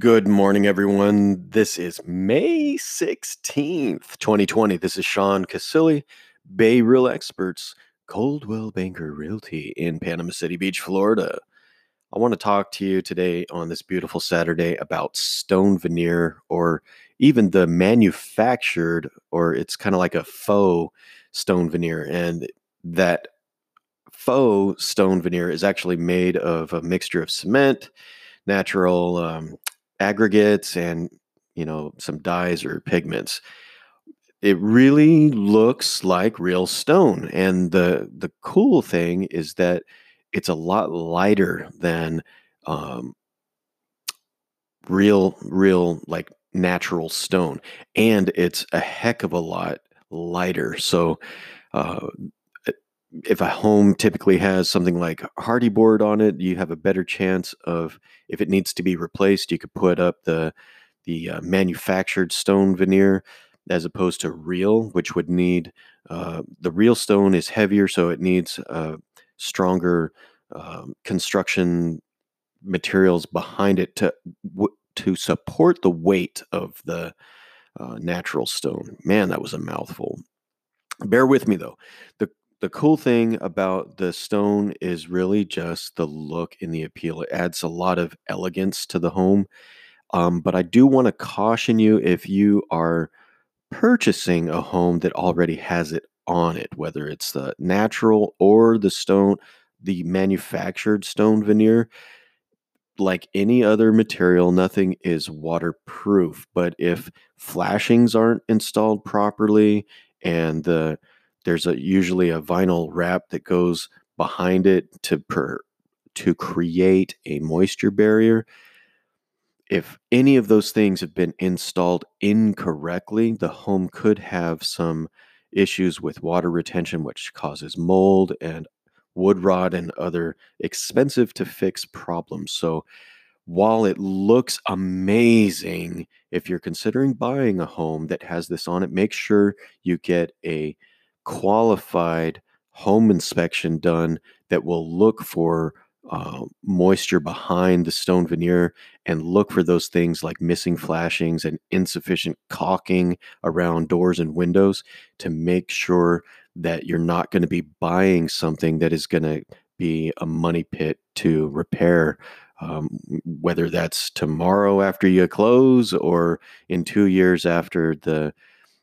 Good morning, everyone. This is May 16th, 2020. This is Sean Casilli, Bay Real Experts, Coldwell Banker Realty in Panama City Beach, Florida. I want to talk to you today on this beautiful Saturday about stone veneer or even the manufactured, or it's kind of like a faux stone veneer. And that faux stone veneer is actually made of a mixture of cement, natural um, aggregates and you know some dyes or pigments. It really looks like real stone and the the cool thing is that it's a lot lighter than um, real real like natural stone and it's a heck of a lot lighter. So uh, if a home typically has something like Hardie board on it, you have a better chance of if it needs to be replaced, you could put up the the uh, manufactured stone veneer as opposed to real, which would need uh, the real stone is heavier, so it needs uh, stronger um, construction materials behind it to to support the weight of the uh, natural stone. Man, that was a mouthful. Bear with me though. The the cool thing about the stone is really just the look and the appeal. It adds a lot of elegance to the home. Um, but I do want to caution you if you are purchasing a home that already has it on it, whether it's the natural or the stone, the manufactured stone veneer, like any other material, nothing is waterproof. But if flashings aren't installed properly and the there's a usually a vinyl wrap that goes behind it to per, to create a moisture barrier. If any of those things have been installed incorrectly, the home could have some issues with water retention, which causes mold and wood rot and other expensive to fix problems. So, while it looks amazing, if you're considering buying a home that has this on it, make sure you get a qualified home inspection done that will look for uh, moisture behind the stone veneer and look for those things like missing flashings and insufficient caulking around doors and windows to make sure that you're not going to be buying something that is going to be a money pit to repair um, whether that's tomorrow after you close or in two years after the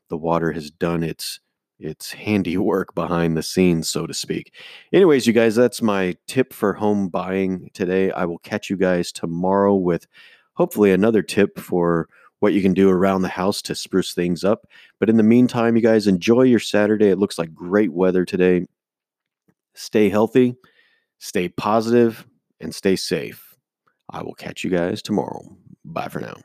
the water has done its it's handiwork behind the scenes, so to speak. Anyways, you guys, that's my tip for home buying today. I will catch you guys tomorrow with hopefully another tip for what you can do around the house to spruce things up. But in the meantime, you guys enjoy your Saturday. It looks like great weather today. Stay healthy, stay positive, and stay safe. I will catch you guys tomorrow. Bye for now.